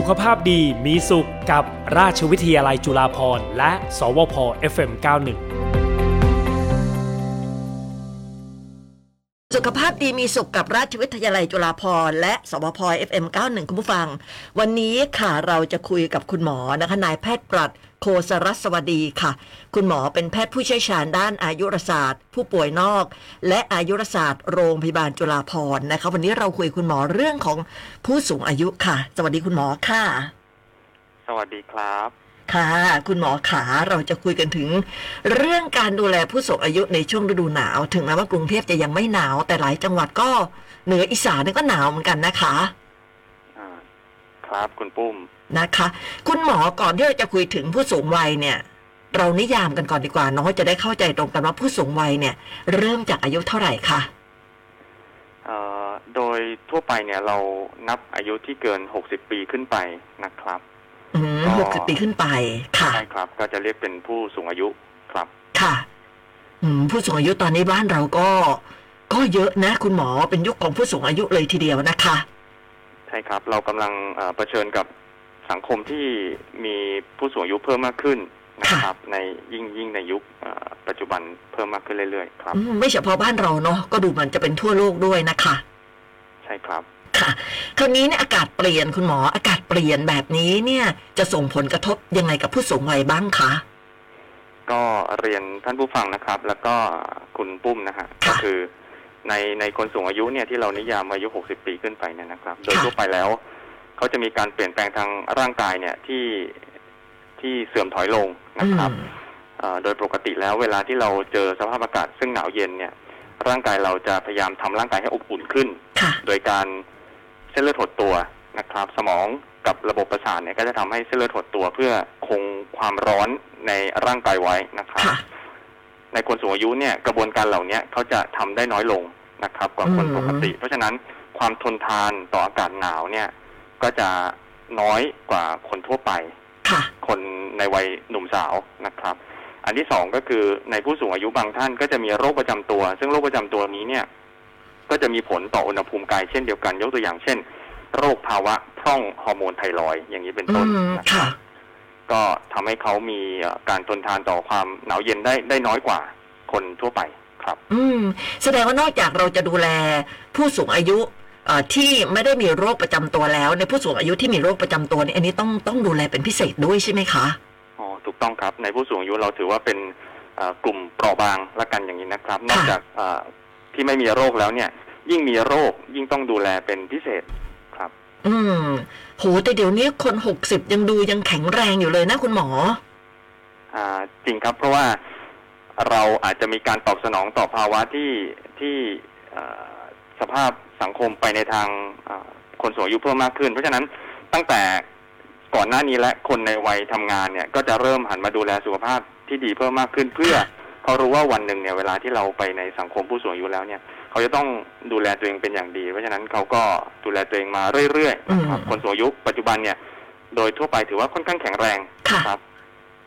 สุขภาพดีมีสุขกับราชวิทยาลัยจุฬาภรณ์และ สวพ FM91 สุขภาพดีมีสุขกับราชวิทยาลัยจุฬาภรณ์และ สวพ FM91 คุณผู้ฟัง วันนี้ค่ะเราจะคุยกับคุณหมอนะคะนายแพทย์ปรัช โคสรัสวดีค่ะ คุณหมอเป็นแพทย์ผู้เชี่ยวชาญด้านอายุรศาสตร์ ผู้ป่วยนอก และอายุรศาสตร์โรงพยาบาลจุฬาภรณ์นะคะ วันนี้เราคุยคุณหมอเรื่องของผู้สูงอายุค่ะ สวัสดีคุณหมอค่ะ สวัสดีครับ ค่ะ คุณหมอขาเราจะคุยกันถึง เรื่องการดูแลผู้สูงอายุในช่วงฤดูหนาว ถึงแม้ว่ากรุงเทพจะยังไม่หนาว แต่หลายจังหวัดก็เหนืออีสานเนี่ยก็หนาวเหมือนกันนะคะอ่า ครับ คุณปุ้มนะคะ คุณหมอก่อนที่เราจะคุยถึงผู้สูงวัยเนี่ย เรานิยามกันก่อนดีกว่าเนาะจะได้เข้าใจตรงกันว่าผู้สูงวัยเนี่ย เริ่มจากอายุเท่าไหร่คะเอ่อโดยทั่วไปเนี่ยเรานับอายุที่เกิน60ปีขึ้นไปนะครับอืมก็หกสิบปีขึ้นไป ค่ะใช่ครับ ก็จะเรียกเป็นผู้สูงอายุครับ ค่ะ อืม ผู้สูงอายุตอนนี้บ้านเราก็ ก็เยอะนะ คุณหมอเป็นยุคของผู้สูงอายุเลยทีเดียวนะคะ ใช่ครับ เรากำลังเอ่อเผชิญกับสังคมที่มีผู้สูงอายุเพิ่มมากขึ้นนะครับ ในยิ่งยิ่งในยุคเอ่อปัจจุบันเพิ่มมากขึ้นเรื่อยๆครับอืมไม่เฉพาะบ้านเราเนาะก็ดูมันจะเป็นทั่วโลกด้วยนะคะ ใช่ครับค่ะ คราวนี้เนี่ยอากาศเปลี่ยนคุณหมออากาศเปลี่ยนแบบนี้เนี่ย จะส่งผลกระทบยังไงกับผู้สูงวัยบ้างคะก็เรียนท่านผู้ฟังนะครับ แล้วก็คุณปุ้มนะฮะค่ะก็คือ ในในคนสูงอายุเนี่ยที่เรานิยามอายุ 60 ปีขึ้นไปเนี่ยนะครับ โดยค่ะทั่วไปแล้ว เขาจะมีการเปลี่ยนแปลงทางร่างกายเนี่ยที่ที่เสื่อมถอยลงนะครับอืมเอ่อโดยปกติแล้วเวลาที่เราเจอสภาพอากาศซึ่งหนาวเย็นเนี่ย ร่างกายเราจะพยายามทำร่างกายให้อบอุ่นขึ้นค่ะโดยการเส้นเลือดหดตัวนะครับ สมองกับระบบประสาทเนี่ยก็จะทำให้เส้นเลือดหดตัวเพื่อคงความร้อนในร่างกายไว้นะครับค่ะ ในคนสูงอายุเนี่ยกระบวนการเหล่านี้เขาจะทำได้น้อยลงนะครับกว่าคนอืมปกติ เพราะฉะนั้นความทนทานต่ออากาศหนาวเนี่ยก็จะน้อยกว่าคนทั่วไปค่ะคนในวัยหนุ่มสาวนะครับ อันที่สองก็คือในผู้สูงอายุบางท่านก็จะมีโรคประจำตัว ซึ่งโรคประจำตัวนี้เนี่ย ก็จะมีผลต่ออุณหภูมิกายเช่นเดียวกัน ยกตัวอย่างเช่น โรคภาวะพร่องฮอร์โมนไทรอยด์อย่างนี้เป็นอืต้นมนะคค่ะรับ ก็ทำให้เขามีเอ่อการทนทานต่อความหนาวเย็นได้ได้น้อยกว่าคนทั่วไปครับ อืม แสดงว่านอกจากเราจะดูแลผู้สูงอายุเอ่อที่ไม่ได้มีโรคประจำตัวแล้ว ในผู้สูงอายุที่มีโรคประจำตัวนี่อันนี้ต้องต้องดูแลเป็นพิเศษด้วยใช่ไหมคะอ๋อถูกต้องครับ ในผู้สูงอายุเราถือว่าเป็นเอ่อกลุ่มเปราะบางละกันอย่างนี้นะครับ นอกจากเอ่อที่ไม่มีโรคแล้วเนี่ย ยิ่งมีโรคยิ่งต้องดูแลเป็นพิเศษครับ อืมโหแต่เดี๋ยวนี้คนหกสิบยังดูยังแข็งแรงอยู่เลยนะคุณหมอ อ่า จริงครับ เพราะว่าเราอาจจะมีการตอบสนองต่อภาวะที่ที่สภาพสังคมไปในทางคนสูงอายุเพิ่มมากขึ้น เพราะฉะนั้นตั้งแต่ก่อนหน้านี้และคนในวัยทำงานเนี่ย ก็จะเริ่มหันมาดูแลสุขภาพที่ดีเพิ่มมากขึ้น เพื่อเขารู้ว่าวันหนึ่งเนี่ยเวลาที่เราไปในสังคมผู้สูงอายุแล้วเนี่ย เขาจะต้องดูแลตัวเองเป็นอย่างดี เพราะฉะนั้นเขาก็ดูแลตัวเองมาเรื่อยๆนะครับอืมคนสูงอายุปัจจุบันเนี่ย โดยทั่วไปถือว่าค่อนข้างแข็งแรงค่ะครับ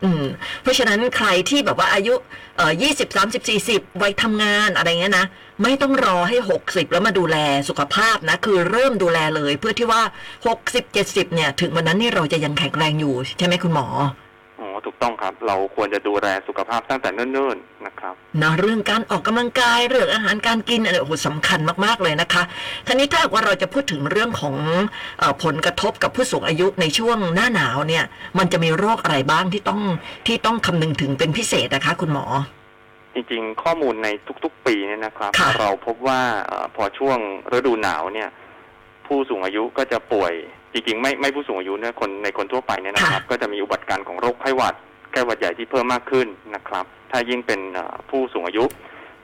อืมเพราะฉะนั้นใครที่แบบว่าอายุเอ่อยี่สิบสามสิบสี่สิบวัยทำงานอะไรเงี้ยนะ ไม่ต้องรอให้หกสิบแล้วมาดูแลสุขภาพนะ คือเริ่มดูแลเลย เพื่อที่ว่าหกสิบเจ็ดสิบเนี่ย ถึงวันนั้นนี่เราจะยังแข็งแรงอยู่ใช่ไหมคุณหมออ๋อ ถูกต้องครับ เราควรจะดูแลสุขภาพตั้งแต่เนิ่นๆนะครับนะเรื่องการออกกำลังกายเรื่องอาหารการกินอะไรโอ้โหสำคัญมากๆเลยนะคะทีนี้ถ้าหากว่าเราจะพูดถึงเรื่องของเออผลกระทบกับผู้สูงอายุในช่วงหน้าหนาวเนี่ย มันจะมีโรคอะไรบ้างที่ต้องที่ต้องคำนึงถึงเป็นพิเศษนะคะ คุณหมอ จริงๆ ข้อมูลในทุกๆ ปีเนี่ยนะครับค่ะเราพบว่าเอ่อพอช่วงฤดูหนาวเนี่ย ผู้สูงอายุก็จะป่วย จริงๆไม่ไม่ผู้สูงอายุเนี่ยคนในคนทั่วไปเนี่ยนะครับ ก็จะมีอุบัติการณ์ของโรคไข้หวัดไข้หวัดใหญ่ที่เพิ่มมากขึ้นนะครับ ถ้ายิ่งเป็นเอ่อผู้สูงอายุ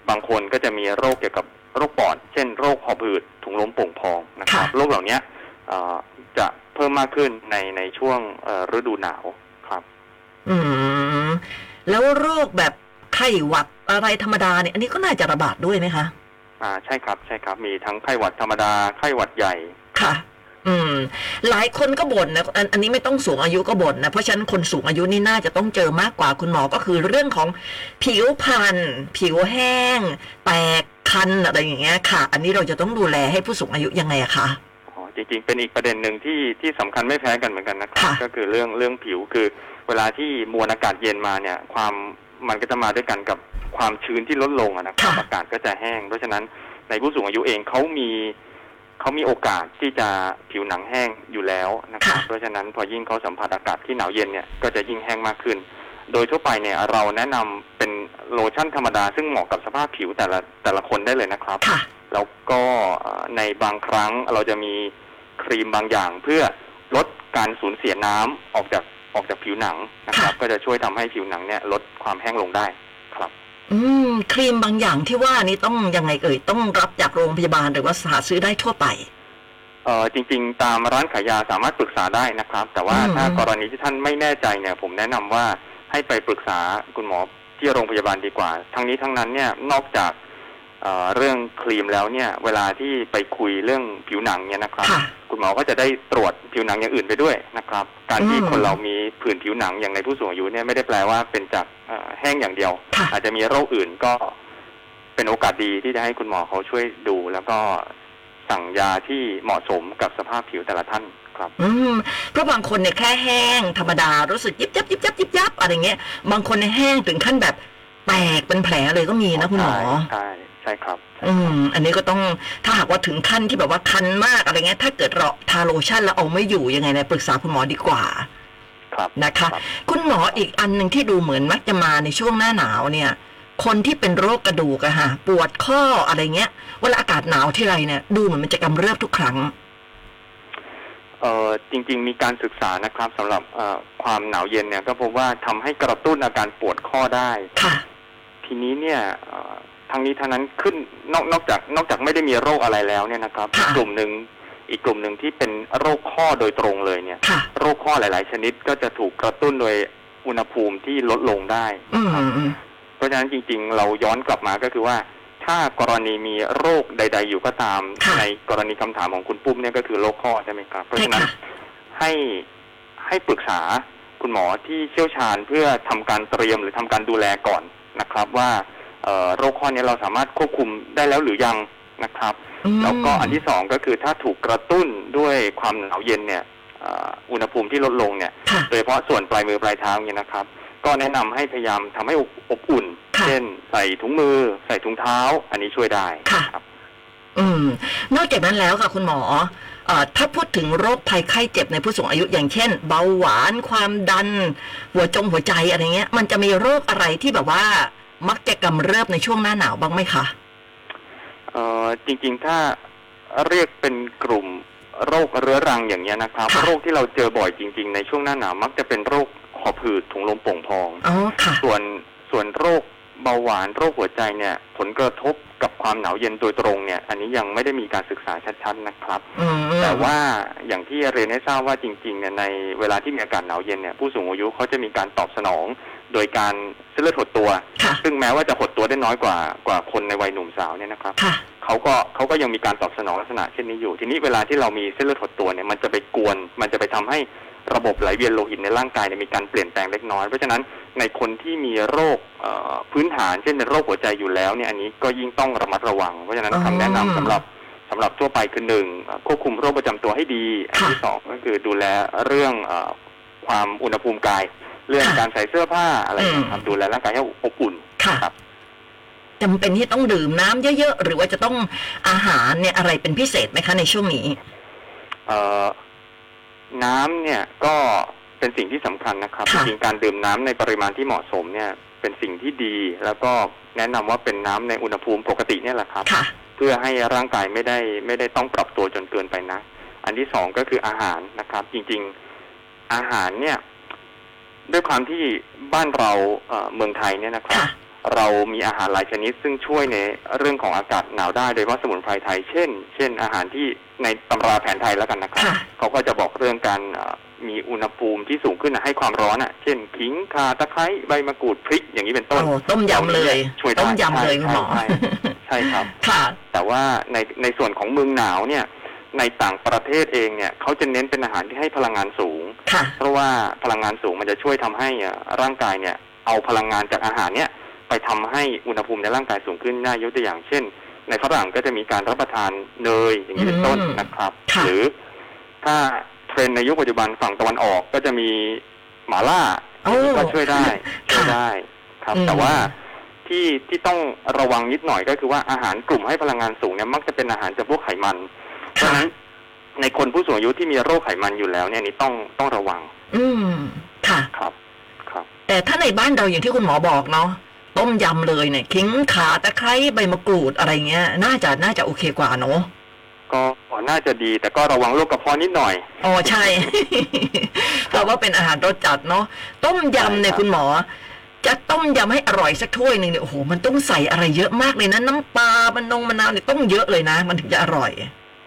บางคนก็จะมีโรคเกี่ยวกับโรคปอด เช่น โรคหอบหืดถุงลมโป่งพองนะครับค่ะโรคเหล่าเนี้ยเอ่อจะเพิ่มมากขึ้นในในช่วงเอ่อฤดูหนาวครับ อืมแล้วโรคแบบไข้หวัดอะไรธรรมดาเนี่ยอันนี้ก็น่าจะระบาดด้วยไหมคะ อ่าใช่ครับใช่ครับ มีทั้งไข้หวัดธรรมดาไข้หวัดใหญ่ค่ะ อืม หลายคนก็บ่นนะอันอันนี้ไม่ต้องสูงอายุก็บ่นนะ เพราะฉะนั้นคนสูงอายุนี่น่าจะต้องเจอมากกว่าคุณหมอก็คือเรื่องของผิวพรรณผิวแห้ง แตกคันอะไรอย่างเงี้ยค่ะ อันนี้เราจะต้องดูแลให้ผู้สูงอายุยังไงอะคะอ๋อจจริงๆเป็นอีกประเด็นหนึ่งที่ที่สำคัญไม่แพ้กันเหมือนกันนะครับ ค่ะ ก็คือเรื่องเรื่องผิวคือ เวลาที่มวลอากาศเย็นมาเนี่ย ความมันก็จะมาด้วยกันกับความชื้นที่ลดลงอะนะครับค่ะ อากาศก็จะแห้ง เพราะฉะนั้นในผู้สูงอายุเองเขามี เขามีโอกาสที่จะผิวหนังแห้งอยู่แล้วนะครับเพราะฉะนั้นพอยิ่งเขาสัมผัสอากาศที่หนาวเย็นเนี่ยก็จะยิ่งแห้งมากขึ้น โดยทั่วไปเนี่ยเราแนะนำเป็นโลชั่นธรรมดาซึ่งเหมาะกับสภาพผิวแต่ละแต่ละคนได้เลยนะครับ ค่ะ แล้วก็เอ่อในบางครั้งเราจะมีครีมบางอย่างเพื่อลดการสูญเสียน้ำออกจากออกจากผิวหนังนะครับ ค่ะ ก็จะช่วยทำให้ผิวหนังเนี่ยลดความแห้งลงได้ครับ อืม ครีมบางอย่างที่ว่านี้ต้องยังไงเอ่ย ต้องรับจากโรงพยาบาลหรือว่าหาซื้อได้ทั่วไป เอ่อจริง ๆ ตามร้านขายยาสามารถปรึกษาได้นะครับ แต่ว่าอืมถ้ากรณีที่ท่านไม่แน่ใจเนี่ย ผมแนะนำว่าให้ไปปรึกษาคุณหมอที่โรงพยาบาลดีกว่า ทั้งนี้ทั้งนั้นเนี่ยนอกจากเอ่อเรื่องครีมแล้วเนี่ยเวลาที่ไปคุยเรื่องผิวหนังเนี่ยนะครับค่ะคุณหมอก็จะได้ตรวจผิวหนังอย่างอื่นไปด้วยนะครับ การที่อืมคนเรามี ผื่นผิวหนังอย่างในผู้สูงอายุเนี่ยไม่ได้แปลว่าเป็นจากเอ่อแห้งอย่างเดียวค่ะอาจจะมีโรคอื่นก็เป็นโอกาสดีที่จะให้คุณหมอเขาช่วยดู แล้วก็สั่งยาที่เหมาะสมกับสภาพผิวแต่ละท่านครับอืมเพราะบางคนเนี่ยแค่แห้งธรรมดารู้สึกยิบยับยิบยับยิบยับอะไรเงี้ยบางคนเนี่ยแห้งถึงขั้นแบบแตกเป็นแผลเลยก็มีนะคุณหมอใช่ใช่ครับใช่อืม อันนี้ก็ต้องถ้าหากว่าถึงขั้นที่แบบว่าคันมากอะไรเงี้ยถ้าเกิดเราทาโลชั่นแล้วเอาไม่อยู่ยังไงเนี่ยปรึกษาคุณหมอดีกว่า ครับนะคะรับคุณหมออีกอันหนึ่งที่ดูเหมือนมักจะมาในช่วงหน้าหนาวเนี่ย คนที่เป็นโรคกระดูกอะฮะปวดข้ออะไรเงี้ยเวลาอากาศหนาวที่ไรเนี่ยดูเหมือนมันจะกำเริบทุกครั้งเอ่อจริง ๆ มีการศึกษานะครับสำหรับเอ่อความหนาวเย็นเนี่ยก็พบว่าทำให้กระตุ้นอาการปวดข้อได้ค่ะทีนี้เนี่ยเอ่อทางนี้ทางนั้นขึ้นนอกนอกจากนอกจากไม่ได้มีโรคอะไรแล้วเนี่ยนะครับค่ะอีกกลุ่มหนึ่ง อีกกลุ่มหนึ่งที่เป็นโรคข้อโดยตรงเลยเนี่ย ค่ะ โรคข้อหลาย ๆ ชนิดก็จะถูกกระตุ้นโดยอุณหภูมิที่ลดลงได้ อืมนะครับอืมเพราะฉะนั้นจริง ๆ เราย้อนกลับมาก็คือว่า ถ้ากรณีมีโรคใด ๆ อยู่ก็ตามค่ะในกรณีคำถามของคุณปุ้มเนี่ยก็คือโรคข้อใช่ไหมครับ เพราะใช่ฉะนั้นค่ะ ให้ให้ปรึกษาคุณหมอที่เชี่ยวชาญเพื่อทำการเตรียมหรือทำการดูแลก่อนนะครับว่าเอ่อโรคข้อนี้เราสามารถควบคุมได้แล้วหรือยังนะครับอืม แล้วก็อันที่สองก็คือถ้าถูกกระตุ้นด้วยความหนาวเย็นเนี่ยเอ่ออุณหภูมิที่ลดลงเนี่ยค่ะโดยเฉพาะส่วนปลายมือปลายเท้าเนี่ยนะครับ ก็แนะนำให้พยายามทำให้อบอบอุ่นค่ะเช่น ใส่ถุงมือ ใส่ถุงเท้า อันนี้ช่วยได้ค่ะครับ อืม นอกจากนั้นแล้วค่ะคุณหมอเอ่อถ้าพูดถึงโรคภัยไข้เจ็บในผู้สูงอายุอย่างเช่น เบาหวานความดัน หัวจงหัวใจอะไรเงี้ย มันจะมีโรคอะไรที่แบบว่า มักจะกำเริบในช่วงหน้าหนาวบ้างไหมคะเอ่อจริงๆ ถ้าเรียกเป็นกลุ่มโรคเรื้อรังอย่างเงี้ยนะครับ ค่ะ โรคที่เราเจอบ่อยจริง ๆ ในช่วงหน้าหนาวมักจะเป็นโรคหอบหืดถุงลมโป่งพอง อ๋อค่ะ ส่วนส่วนโรคเบาหวานโรคหัวใจเนี่ย ผลกระทบกับความหนาวเย็นโดยตรงเนี่ย อันนี้ยังไม่ได้มีการศึกษาชัดๆนะครับ อืมแต่ว่าอย่างที่เรียนให้ทราบว่าจริงๆเนี่ยในเวลาที่มีอากาศหนาวเย็นเนี่ยผู้สูงอายุเขาจะมีการตอบสนอง โดยการเส้นเลือดหดตัว ค่ะ ซึ่งแม้ว่าจะหดตัวได้น้อยกว่ากว่าคนในวัยหนุ่มสาวเนี่ยนะครับค่ะ เขาก็เขาก็ยังมีการตอบสนองลักษณะเช่นนี้อยู่ ทีนี้เวลาที่เรามีเส้นเลือดหดตัวเนี่ยมันจะไปกวน มันจะไปทำให้ระบบไหลเวียนโลหิตในร่างกายเนี่ยมีการเปลี่ยนแปลงเล็กน้อย เพราะฉะนั้นในคนที่มีโรคเอ่อพื้นฐาน เช่นเป็นโรคหัวใจอยู่แล้วเนี่ยอันนี้ก็ยิ่งต้องระมัดระวัง เพราะฉะนั้นอ๋อคำแนะนำสำหรับสำหรับทั่วไปคือหนึ่งเอ่อควบคุมโรคประจำตัวให้ดี อันที่ค่ะ สองก็คือดูแลเรื่องเอ่อความอุณหภูมิกาย เรื่องค่ะการใส่เสื้อผ้าอะไรอย่างเงี้ยครับดูแลร่างกายให้อบอุ่นค่ะครับจำเป็นที่ต้องดื่มน้ำเยอะๆ หรือว่าจะต้องอาหารเนี่ยอะไรเป็นพิเศษไหมคะในช่วงนี้ เอ่อ น้ำเนี่ยก็เป็นสิ่งที่สำคัญนะครับค่ะจริงๆการดื่มน้ำในปริมาณที่เหมาะสมเนี่ย เป็นสิ่งที่ดี แล้วก็แนะนำว่าเป็นน้ำในอุณหภูมิปกติเนี่ยแหละครับค่ะเพื่อให้ร่างกายไม่ได้ไม่ได้ต้องปรับตัวจนเกินไปนะ อันที่สองก็คืออาหารนะครับ จริง ๆ อาหารเนี่ย ด้วยความที่บ้านเราเอ่อเมืองไทยเนี่ยนะครับค่ะเรามีอาหารหลายชนิด ซึ่งช่วยในเรื่องของอากาศหนาวได้โดยเฉพาะสมุนไพรไทยเช่น เช่น อาหารที่ในตำราแผนไทยแล้วกันนะครับค่ะเขาก็จะบอกเรื่องการเอ่อมีอุณหภูมิที่สูงขึ้นนะให้ความร้อนอะ เช่นขิงข่าตะไคร้ใบมะกรูดพริกอย่างนี้เป็นต้นโอ้ต้มยำเลยช่วยได้ต้มยำเลยคุณหมอใช่ใช่ใช่ครับค่ะแต่ว่าในในส่วนของเมืองหนาวเนี่ย ในต่างประเทศเองเนี่ยเขาจะเน้นเป็นอาหารที่ให้พลังงานสูง ค่ะ เพราะว่าพลังงานสูงมันจะช่วยทำให้อะร่างกายเนี่ยเอาพลังงานจากอาหารเนี่ยไปทำให้อุณหภูมิในร่างกายสูงขึ้นได้ยกตัวอย่างเช่น ในฝรั่งก็จะมีการรับประทานเนยอย่างนี้เป็นต้นอืมนะครับ ค่ะ หรือถ้าเทรนด์ในยุคปัจจุบันฝั่งตะวันออกก็จะมีหมาล่า โอ้ ก็ช่วยได้ค่ะช่วยได้ครับ อืม แต่ว่าที่ที่ต้องระวังนิดหน่อยก็คือว่าอาหารกลุ่มให้พลังงานสูงเนี่ยมักจะเป็นอาหารจากพวกไขมันเพราะ ฉะนั้นในคนผู้สูงอายุที่มีโรคไขมันอยู่แล้ว เนี่ยนี่ต้องต้องระวัง อืม ค่ะ ครับ ครับ แต่ถ้าในบ้านเราอย่างที่คุณหมอบอกเนาะต้มยำเลยเนี่ยขิงขาตะไคร้ใบมะกรูดอะไรเงี้ย น่าจะน่าจะโอเคกว่าเนาะก็น่าจะดี แต่ก็ระวังโรคกระเพาะนิดหน่อย อ๋อใช่เพราะว่าเป็นอาหารรสจัดเนาะต้มยำเนี่ยใช่ครับคุณหมอ จะต้มยำให้อร่อยสักถ้วยหนึ่งเนี่ยโอ้โหมันต้องใส่อะไรเยอะมากเลยนะ น้ำปลามันนงมะนาวเนี่ยต้องเยอะเลยนะ มันถึงจะอร่อย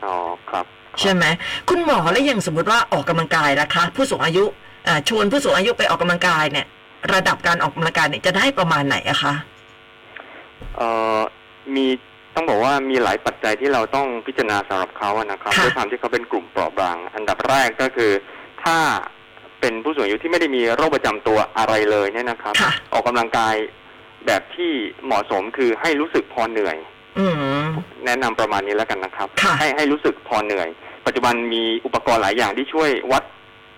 อ๋อครับ ใช่ไหมคุณหมอแล้วอย่างสมมติว่าออกกำลังกายนะคะ ผู้สูงอายุอ่าชวนผู้สูงอายุไปออกกำลังกายเนี่ย ระดับการออกกำลังกายเนี่ยจะได้ประมาณไหนอะคะเอ่อมีต้องบอกว่ามีหลายปัจจัยที่เราต้องพิจารณาสำหรับเขาอะนะครับค่ะด้วยความที่เขาเป็นกลุ่มเปราะบาง อันดับแรกก็คือถ้าเป็นผู้สูงอายุที่ไม่ได้มีโรคประจำตัวอะไรเลยเนี่ยนะครับค่ะออกกำลังกายแบบที่เหมาะสมคือให้รู้สึกพอเหนื่อยอืม แนะนำประมาณนี้แล้วกันนะครับค่ะให้ให้รู้สึกพอเหนื่อย ปัจจุบันมีอุปกรณ์หลายอย่างที่ช่วยวัด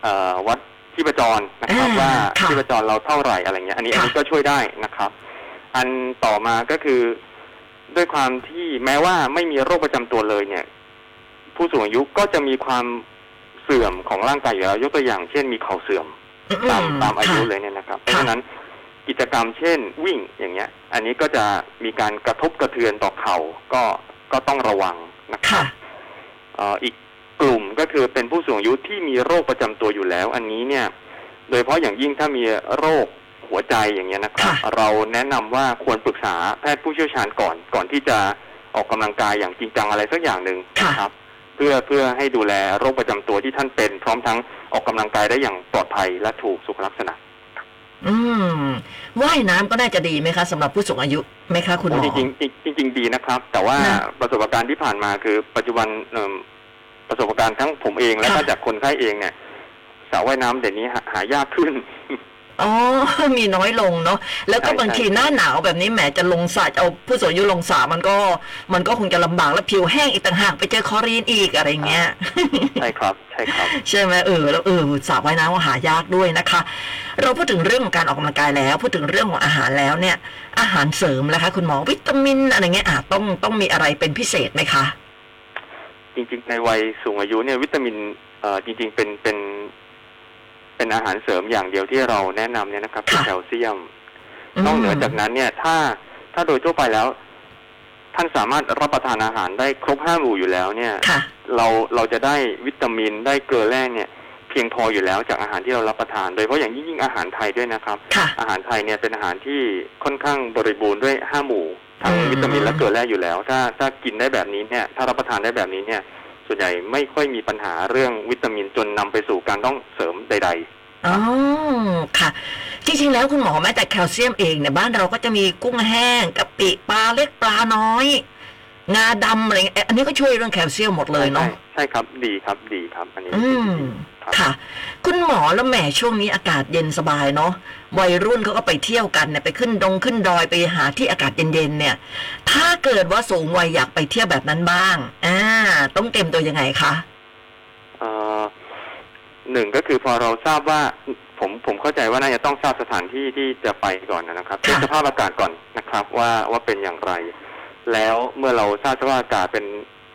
เอ่อวัดชีพจรนะครับอ่าว่าค่ะชีพจรเราเท่าไหร่อะไรเงี้ยอันนี้อันค่ะนี้ก็ช่วยได้นะครับ อันต่อมาก็คือด้วยความที่แม้ว่าไม่มีโรคประจำตัวเลยเนี่ย ผู้สูงอายุก็จะมีความเสื่อมของร่างกายอยู่แล้วยกตัวอย่าง เช่นมีเข่าเสื่อมตามตามอายุค่ะเลยเนี่ยนะครับ เพราะฉะนั้น กิจกรรมเช่นวิ่งอย่างเงี้ย อันนี้ก็จะมีการกระทบกระเทือนต่อเข่าก็ก็ต้องระวังนะครัค่ะบเอ่ออีกกลุ่มก็คือเป็นผู้สูงอายุที่มีโรคประจำตัวอยู่แล้ว อันนี้เนี่ย โดยเฉพาะอย่างยิ่งถ้ามีโรคหัวใจอย่างเงี้ยนะครับค่ะเราแนะนำว่าควรปรึกษาแพทย์ผู้เชี่ยวชาญก่อนก่อนที่จะออกกำลังกายอย่างจริงจังอะไรสักอย่างหนึ่งค่ะนะครับ เพื่อเพื่อให้ดูแลโรคประจำตัวที่ท่านเป็น พร้อมทั้งออกกำลังกายได้อย่างปลอดภัยและถูกสุขลักษณะ อืมว่ายน้ำก็น่าจะดีไหมคะสำหรับผู้สูงอายุไหมคะคุณหมอจริงๆจริงๆจริงๆดีนะครับ แต่ว่านะประสบการณ์ที่ผ่านมาคือปัจจุบันเอิ่มประสบการณ์ทั้งผมเองและก็ค่ะจากคนไข้เองเนี่ยสระว่ายน้ำเดี๋ยวนี้หาหายากขึ้น อ๋อ มีน้อยลงเนาะ แล้วก็ใช่บางทีใช่หน้าหนาวแบบนี้แหมจะลงสระจะเอาผู้สูงอายุลงสระมันก็ มันก็คงจะลำบากแล้วผิวแห้งอีกต่างหากไปเจอคลอรีนอีกอะไรเงี้ย ใช่ครับ ใช่ครับ ใช่ไหมเออแล้วเออสระว่ายน้ำก็หายากด้วยนะคะ เราพูดถึงเรื่องของการออกกำลังกายแล้ว พูดถึงเรื่องของอาหารแล้วเนี่ย อาหารเสริมนะคะ คุณหมอวิตามินอะไรเงี้ยอะต้องต้องมีอะไรเป็นพิเศษไหมคะ จริงๆ ในวัยสูงอายุเนี่ยวิตามินเอ่อจริง ๆ เป็นเป็น เป็นอาหารเสริมอย่างเดียวที่เราแนะนำเนี่ยนะครับคือค่ะแคลเซียมนอกเหนือจากนั้นเนี่ย ถ้าถ้าโดยทั่วไปแล้ว ท่านสามารถรับประทานอาหารได้ครบห้าหมู่อยู่แล้วเนี่ย ค่ะ เราเราจะได้วิตามินได้เกลือแร่เนี่ย เพียงพออยู่แล้วจากอาหารที่เรารับประทาน โดยเฉพาะอย่างยิ่งๆอาหารไทยด้วยนะครับ ค่ะ อาหารไทยเนี่ยเป็นอาหารที่ค่อนข้างบริบูรณ์ด้วยห้าหมู่ทั้งอืม วิตามินและเกลือแร่อยู่แล้ว ถ้าถ้ากินได้แบบนี้เนี่ย ถ้ารับประทานได้แบบนี้เนี่ย ส่วนใหญ่ไม่ค่อยมีปัญหาเรื่องวิตามินจนนำไปสู่การต้องเสริมใด ๆอ๋อค่ะ จริงๆ แล้วคุณหมอแม้แต่แคลเซียมเองเนี่ยบ้านเราก็จะมีกุ้งแห้งกะปิปลาเล็กปลาน้อย งาดำอะไรเงี้ยเอ๊ะอันนี้ก็ช่วยเรื่องแคลเซียมหมดๆเลยเนาะใช่ใช่ครับดีครับดีครับ อันนี้อืมครับค่ะ คุณหมอแล้วแหมช่วงนี้อากาศเย็นสบายเนาะวัยรุ่นเขาก็ไปเที่ยวกันเนี่ยไปขึ้นดงขึ้นดอยไปหาที่อากาศเย็นๆเนี่ย ถ้าเกิดว่าสูงวัยอยากไปเที่ยวแบบนั้นบ้างอ่าต้องเตรียมตัวยังไงคะเอ่อหนึ่งก็คือพอเราทราบว่าผมผมเข้าใจว่าน่าจะต้องทราบสถานที่ที่จะไปก่อนนะครับค่ะเช็คสภาพอากาศก่อนนะครับ ว่าว่าเป็นอย่างไร แล้วเมื่อเราทราบสภาพอากาศเป็น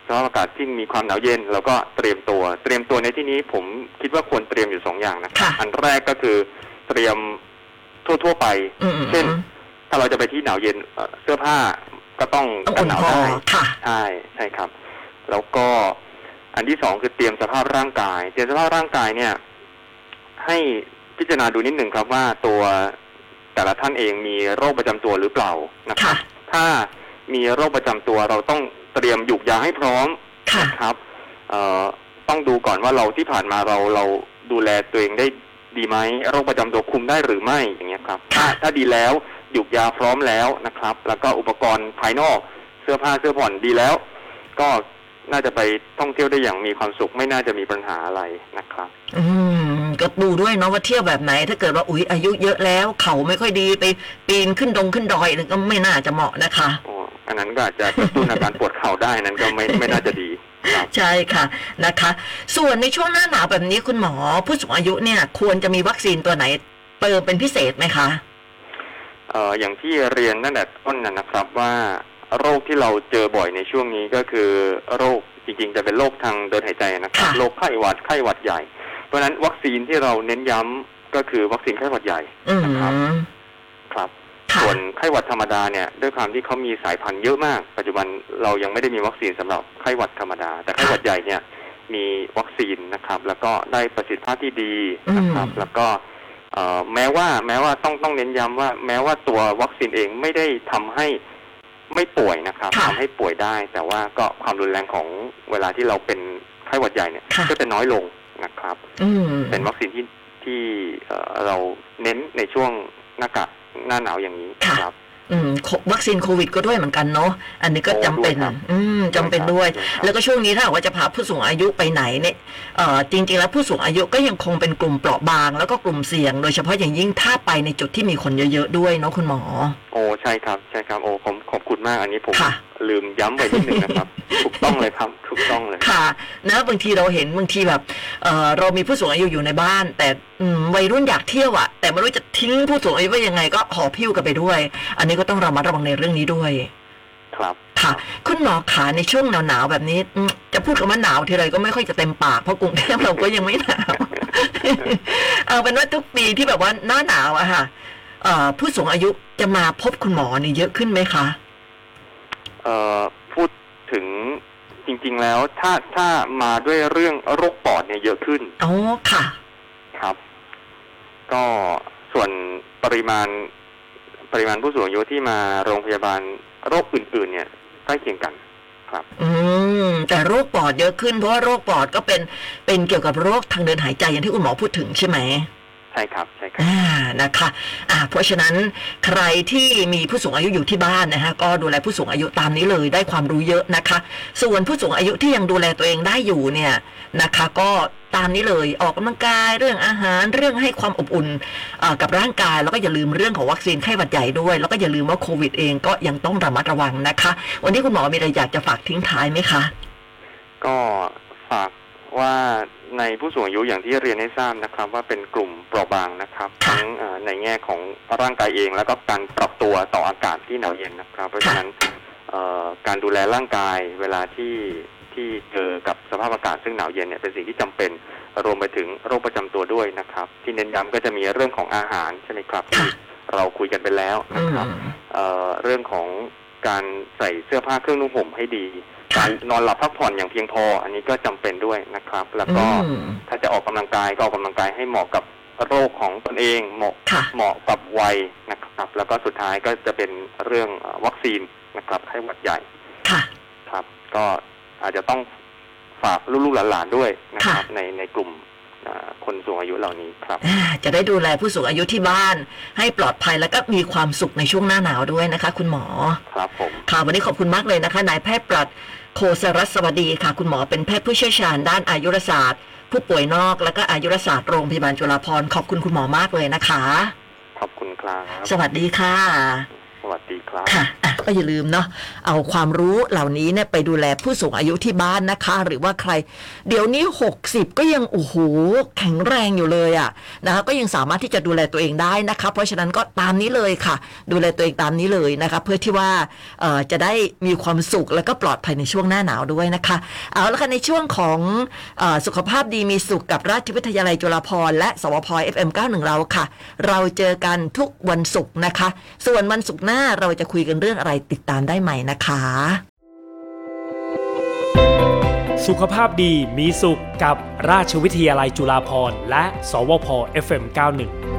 สภาพอากาศที่มีความหนาวเย็นเราก็เตรียมตัว เตรียมตัวในที่นี้ผมคิดว่าควรเตรียมอยู่สองอย่างนะครับค่ะอันแรกก็คือเตรียมทั่ว ๆ ไปอืมเช่น ถ้าเราจะไปที่หนาวเย็นเอ่อเสื้อผ้าก็ต้องต้องกัอุ่นนหนาวพอได้ค่ะใช่ใช่ครับ แล้วก็อันที่สองคือเตรียมสภาพร่างกาย เตรียมสภาพร่างกายเนี่ย ให้พิจารณาดูนิดหนึ่งครับว่าตัวแต่ละท่านเองมีโรคประจำตัวหรือเปล่านะครับค่ะถ้า มีโรคประจำตัว เราต้องเตรียมหยุกยาให้พร้อมค่ะครับเอ่อต้องดูก่อนว่าเราที่ผ่านมาเราเราดูแลตัวเองได้ดีไหมโรคประจำตัวคุมได้หรือไม่อย่างเงี้ยครับถ้าค่ะถ้าดีแล้วหยุกยาพร้อมแล้วนะครับ แล้วก็อุปกรณ์ภายนอกเสื้อผ้าเสื้อผ่อนดีแล้ว ก็น่าจะไปท่องเที่ยวได้อย่างมีความสุขไม่น่าจะมีปัญหาอะไรนะครับ อืมก็ดูด้วยเนาะว่าเที่ยวแบบไหน ถ้าเกิดว่าอุ๊ยอายุเยอะแล้ว เขาไม่ค่อยดีไปปีนขึ้นดงขึ้นดอยก็ไม่น่าจะเหมาะนะคะอ๋อ อันนั้นก็อาจจะกระตุ้นอาการปวดเข่าได้นั้นก็ไม่ไม่น่าจะดีครับใช่ค่ะนะคะ ส่วนในช่วงหน้าหนาวแบบนี้คุณหมอผู้สูงอายุเนี่ยควรจะมีวัคซีนตัวไหนเติมเป็นพิเศษไหมคะเอ่ออย่างที่เรียนตั้งแต่ต้นนะนะครับว่าโรคที่เราเจอบ่อยในช่วงนี้ก็คือโรคจริงๆ จะเป็นโรคทางเดินหายใจนะครับค่ะโรคไข้หวัดไข้หวัดใหญ่ เพราะฉะนั้นวัคซีนที่เราเน้นย้ำก็คือวัคซีนไข้หวัดใหญ่อืมนะครับครับค่ะส่ วนไข้หวัดธรรมดาเนี่ยด้วยความที่เขามีสายพันธุ์เยอะมาก ปัจจุบันเรายังไม่ได้มีวัคซีนสำหรับไข้หวัดธรรมดา แต่ไข้หวัดใหญ่เนี่ยมีวัคซีนนะครับ แล้วก็ได้ประสิทธิภาพที่ดีนะครับ แล้วก็เอ่อแม้ว่าแม้ว่าต้องต้องเน้นย้ำว่า แม้ว่าตัววัคซีนเองไม่ได้ทำให้ไม่ป่วยนะครับค่ะทำให้ป่วยได้ แต่ว่าก็ความรุนแรงของเวลาที่เราเป็นไข้หวัดใหญ่เนี่ยค่ะก็จะน้อยลงนะครับอืมเป็นวัคซีนที่ที่เอ่อเราเน้นในช่วงหน้ากาก หน้าหนาวอย่างนี้ค่ะครับอืมโควัคซีนโควิดก็ด้วยเหมือนกันเนาะอันนี้ก็โอ้จำเป็นด้วยครับอืมจำเป็นด้วยด้วยครับแล้วก็ช่วงนี้ถ้าหากว่าจะพาผู้สูงอายุไปไหนเนี่ยเอ่อจริง ๆ แล้วผู้สูงอายุก็ยังคงเป็นกลุ่มเปราะบาง แล้วก็กลุ่มเสี่ยง โดยเฉพาะอย่างยิ่งถ้าไปในจุดที่มีคนเยอะๆด้วยเนาะคุณหมอโอ้ใช่ครับใช่ครับโอ้ผมขอบคุณมากอันนี้ผมค่ะลืมย้ำไปนิดนึงนะครับ ถูกต้องเลยครับถูกต้องเลยค่ะนะบางทีเราเห็นบางทีแบบเอ่อเรามีผู้สูงอายุอยู่ในบ้าน แต่อืมวัยรุ่นอยากเที่ยวอะแต่ไม่รู้จะทิ้งผู้สูงอายุไว้ยังไงก็หอบพิ้วกันไปด้วย อันนี้ก็ต้องระมัดระวังในเรื่องนี้ด้วยครับ ค่ะ คุณหมอขาในช่วงหนาวๆแบบนี้อืมจะพูดคำว่าหนาวทีไรก็ไม่ค่อยจะเต็มปากเพราะกรุงเทพเราก็ยังไม่หนาว เอาเป็นว่าทุกปีที่แบบว่าหน้าหนาวอะค่ะเอ่อ ผู้สูงอายุจะมาพบคุณหมอนี่เยอะขึ้นไหมคะเอ่อพูดถึงจริง ๆ แล้วถ้าถ้ามาด้วยเรื่องโรคปอดเนี่ยเยอะขึ้นอ๋อค่ะ ครับ ก็ส่วนปริมาณปริมาณผู้สูงอายุที่มาโรงพยาบาลโรคอื่น ๆ เนี่ยใกล้เคียงกันครับ อืมแต่โรคปอดเยอะขึ้นเพราะว่าโรคปอดก็เป็นเป็นเกี่ยวกับโรคทางเดินหายใจอย่างที่คุณหมอพูดถึงใช่ไหมใช่ครับใช่ครับอ่านะคะอ่าเพราะฉะนั้นใครที่มีผู้สูงอายุอยู่ที่บ้านนะฮะก็ดูแลผู้สูงอายุตามนี้เลยได้ความรู้เยอะนะคะ ส่วนผู้สูงอายุที่ยังดูแลตัวเองได้อยู่เนี่ยนะคะ ก็ตามนี้เลยออกกำลังกายเรื่องอาหารเรื่องให้ความอบอุ่นเอ่อกับร่างกาย แล้วก็อย่าลืมเรื่องของวัคซีนไข้หวัดใหญ่ด้วย แล้วก็อย่าลืมว่าโควิดเองก็ยังต้องระมัดระวังนะคะ วันนี้คุณหมอมีอะไรอยากจะฝากทิ้งท้ายไหมคะ ก็ฝากว่า ในผู้สูงอายุอย่างที่เรียนให้ทราบนะครับ ว่าเป็นกลุ่มเปราะบางนะครับค่ะทั้งเอ่อในแง่ของร่างกายเอง แล้วก็การปรับตัวต่ออากาศที่หนาวเย็นนะครับ เพราะฉะนั้นเอ่อการดูแลร่างกายเวลาที่ที่เจอกับสภาพอากาศซึ่งหนาวเย็นเนี่ยเป็นสิ่งที่จำเป็นรวมไปถึงโรคประจำตัวด้วยนะครับ ที่เน้นย้ำก็จะมีเรื่องของอาหารใช่ไหมครับที่ค่ะเราคุยกันไปแล้วอืนะมครับเอ่อเรื่องของการใส่เสื้อผ้าเครื่องนุ่งห่มให้ดีค่ะ การนอนหลับพักผ่อนอย่างเพียงพอ อันนี้ก็จำเป็นด้วยนะครับ แล้วก็อืมถ้าจะออกกำลังกายก็ออกกำลังกายให้เหมาะกับโรคของตนเองเหมาะค่ะเหมาะกับวัยนะครับ แล้วก็สุดท้ายก็จะเป็นเรื่องเอ่อวัคซีนนะครับไข้หวัดใหญ่ค่ะครับ ก็อาจจะต้องฝากลูกๆหลานๆด้วยนะครับค่ะในในกลุ่มเอ่อ คนสูงอายุเหล่านี้ครับอ่าจะได้ดูแลผู้สูงอายุที่บ้าน ให้ปลอดภัยแล้วก็มีความสุขในช่วงหน้าหนาวด้วยนะคะ คุณหมอครับผมค่ะวันนี้ขอบคุณมากเลยนะคะนายแพทย์ปรัดโคสรัสสวัสดีค่ะ คุณหมอเป็นแพทย์ผู้เชี่ยวชาญด้านอายุรศาสตร์ ผู้ป่วยนอกและก็อายุรศาสตร์โรงพยาบาลจุฬาภรณ์ขอบคุณคุณหมอมากเลยนะคะ ขอบคุณครับสวัสดีค่ะส วัสดีครับค่ะอะก็อย่าลืมเนาะเอาความรู้เหล่านี้เนี่ยไปดูแลผู้สูงอายุที่บ้านนะคะ หรือว่าใคร เดี๋ยวนี้ 60 ก็ยังโอ้โหแข็งแรงอยู่เลยอะ่ะนะคะก็ยังสามารถที่จะดูแลตัวเองได้นะคะ เพราะฉะนั้นก็ตามนี้เลยค่ะ ดูแลตัวเองตามนี้เลยนะคะ เพื่อที่ว่าเอ่อจะได้มีความสุขแล้วก็ปลอดภัยในช่วงหน้าหนาวด้วยนะคะ เอาละค่ะในช่วงของเออสุขภาพดีมีสุขกับราชวิทยาลัยจุฬาภรณ์และสวพ FM91 เราค่ะ เราเจอกันทุกวันศุกร์นะคะ ส่วนวันศุกร์หน้าเราจะคุยกันเรื่องอะไรติดตามได้ใหม่นะคะ สุขภาพดีมีสุขกับราชวิทยาลัยจุฬาภรณ์และ สวพ FM91